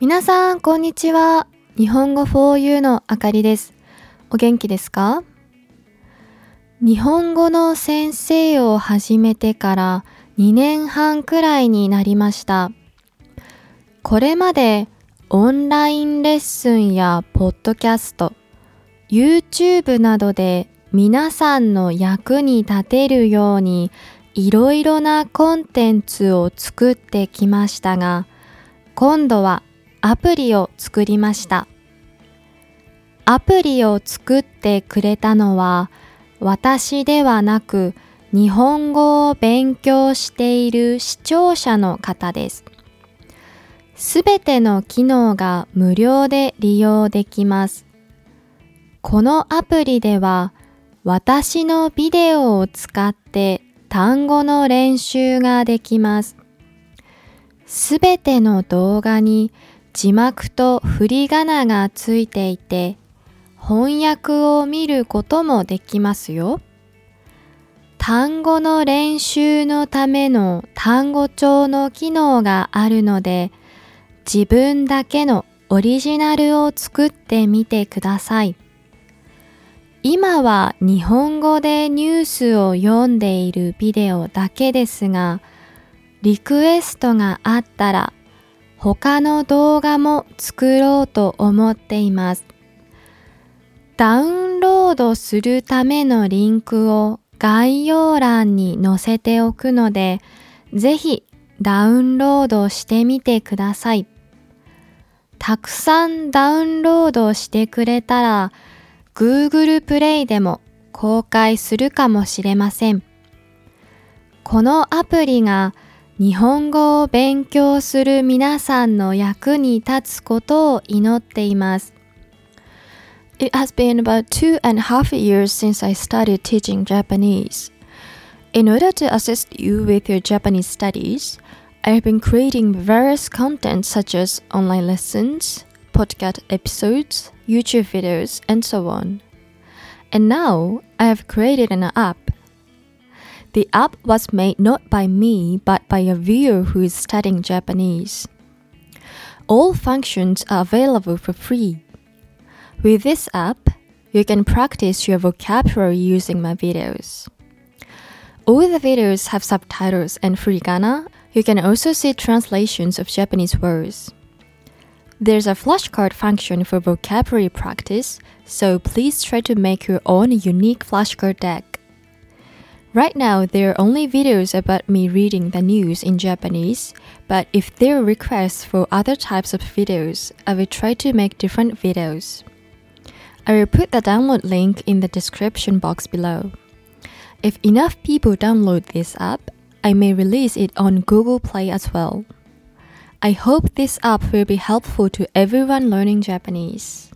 皆さん、こんにちは。日本語 4U のあかりです。お元気ですか？日本語の先生を始めてから2年半くらいになりました。これまでオンラインレッスンやポッドキャスト、YouTube などで皆さんの役に立てるようにいろいろなコンテンツを作ってきましたが、今度はアプリを作りました。アプリを作ってくれたのは私ではなく日本語を勉強している視聴者の方です。すべての機能が無料で利用できます。このアプリでは私のビデオを使って単語の練習ができます。すべての動画に字幕と振り仮名がついていて翻訳を見ることもできますよ。単語の練習のための単語帳の機能があるので自分だけのオリジナルを作ってみてください。今は日本語でニュースを読んでいるビデオだけですが、リクエストがあったら他の動画も作ろうと思っています。ダウンロードするためのリンクを概要欄に載せておくので、ぜひダウンロードしてみてください。たくさんダウンロードしてくれたら、Google プレイでも公開するかもしれません。このアプリが日本語を勉強する皆さんの役に立つことを祈っています。 It has been about two and a half years since I started teaching Japanese. In order to assist you with your Japanese studies, I have been creating various content such as online lessons, podcast episodes, YouTube videos, and so on. And now I have created an app. the app was made not by me but by a viewer who is studying Japanese. All functions are available for free. With this app, you can practice your vocabulary using my videos. All the videos have subtitles and furigana. You can also see translations of Japanese words. There's a flashcard function for vocabulary practice, so please try to make your own unique flashcard deck. Right now, there are only videos about me reading the news in Japanese, but if there are requests for other types of videos, I will try to make different videos. I will put the download link in the description box below. If enough people download this app, I may release it on Google Play as well. I hope this app will be helpful to everyone learning Japanese.